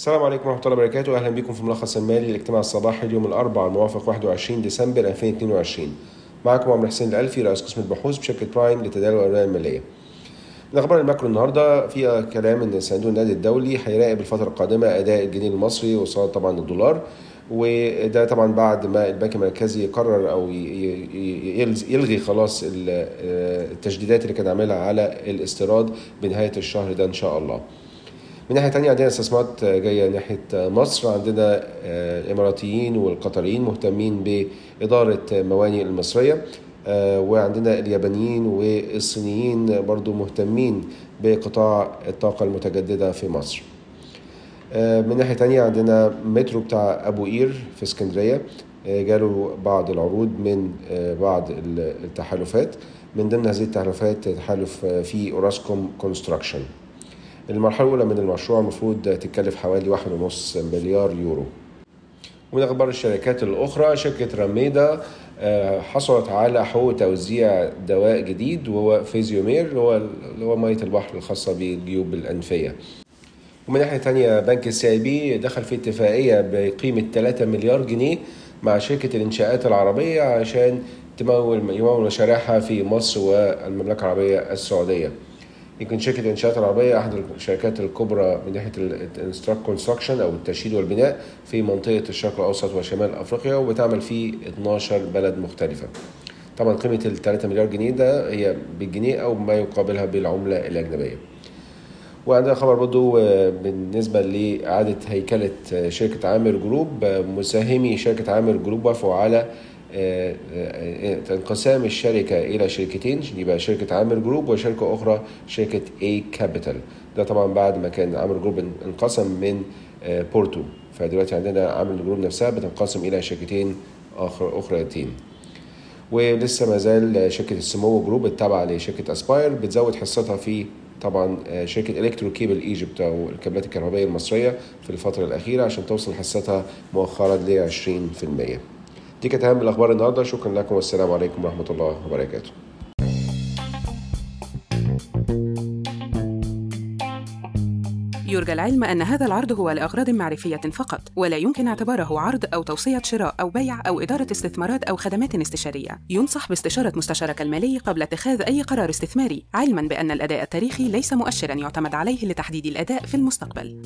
السلام عليكم ورحمة الله وبركاته. أهلا بكم في ملخص المالي الاجتماع الصباحي اليوم الأربعاء الموافق 21 ديسمبر 2022 معكم عمرو حسين الألفي رئيس قسم البحوث بشركة برايم لتداول الأوراق المالية. من أخبار الماكرو النهاردة فيها كلام إن صندوق النقد الدولي هيراقب الفترة القادمة أداء الجنيه المصري قصاد طبعا الدولار وده طبعا بعد ما البنك المركزي قرر أو يلغي خلاص التشديدات اللي كان عاملها على الاستيراد بنهاية الشهر ده إن شاء الله. من ناحية تانية عندنا استثمارات جاية ناحية مصر. عندنا الإماراتيين والقطريين مهتمين بإدارة موانئ المصرية وعندنا اليابانيين والصينيين برضو مهتمين بقطاع الطاقة المتجددة في مصر. من ناحية تانية عندنا مترو بتاع أبو قير في اسكندرية جاله بعض العروض من بعض التحالفات. من ضمن هذه التحالفات تحالف في Orascom Construction المرحلة الأولى من المشروع المفروض تتكلف حوالي واحد ونص مليار يورو ومن أخبار الشركات الأخرى شركة رميدا حصلت على حقوق توزيع دواء جديد وهو فيزيومير اللي هو اللي هو مية البحر الخاصة بالجيوب الأنفية ومن ناحية تانية بنك ال CIB دخل في اتفاقية بقيمة 3 مليار جنيه مع شركة الإنشاءات العربية عشان تمول يمول مشاريعها في مصر والمملكة العربية السعودية. يمكن شركه الانشاءات العربيه أحد الشركات الكبرى من ناحية الانستراك كونستراكشن أو التشييد والبناء في منطقة الشرق الأوسط وشمال أفريقيا وبتعمل في 12 بلد مختلفة. طبعا قيمة ال 3 مليار جنيه ده هي بالجنيه أو ما يقابلها بالعملة الأجنبية. وعندنا خبر برضو بالنسبة لإعادة هيكلة شركة عامر جروب مساهمي شركة عامر جروب وافقوا على انقسام الشركة إلى شركتين يبقى شركة عامر جروب وشركة أخرى شركة A Capital ده طبعا بعد ما كان عامر جروب انقسم من بورتو. فدلوقتي عندنا عامر جروب نفسها بتنقسم إلى شركتين أخر أخريتين ولسه ما زال شركة السمو جروب التابعة لشركة أسباير بتزود حصتها في طبعا شركة Electro Cable Egypt أو الكابلات الكهربائية المصرية في الفترة الأخيرة عشان توصل حصتها مؤخرا ل 20%. دي كانت أهم الأخبار النهارده شكرا لكم والسلام عليكم ورحمة الله وبركاته. يرجى العلم أن هذا العرض هو لأغراض معرفية فقط، ولا يمكن اعتباره عرض أو توصية شراء أو بيع أو إدارة استثمارات أو خدمات استشارية. ينصح باستشارة مستشارك المالي قبل اتخاذ أي قرار استثماري، علماً بأن الأداء التاريخي ليس مؤشراً يعتمد عليه لتحديد الأداء في المستقبل.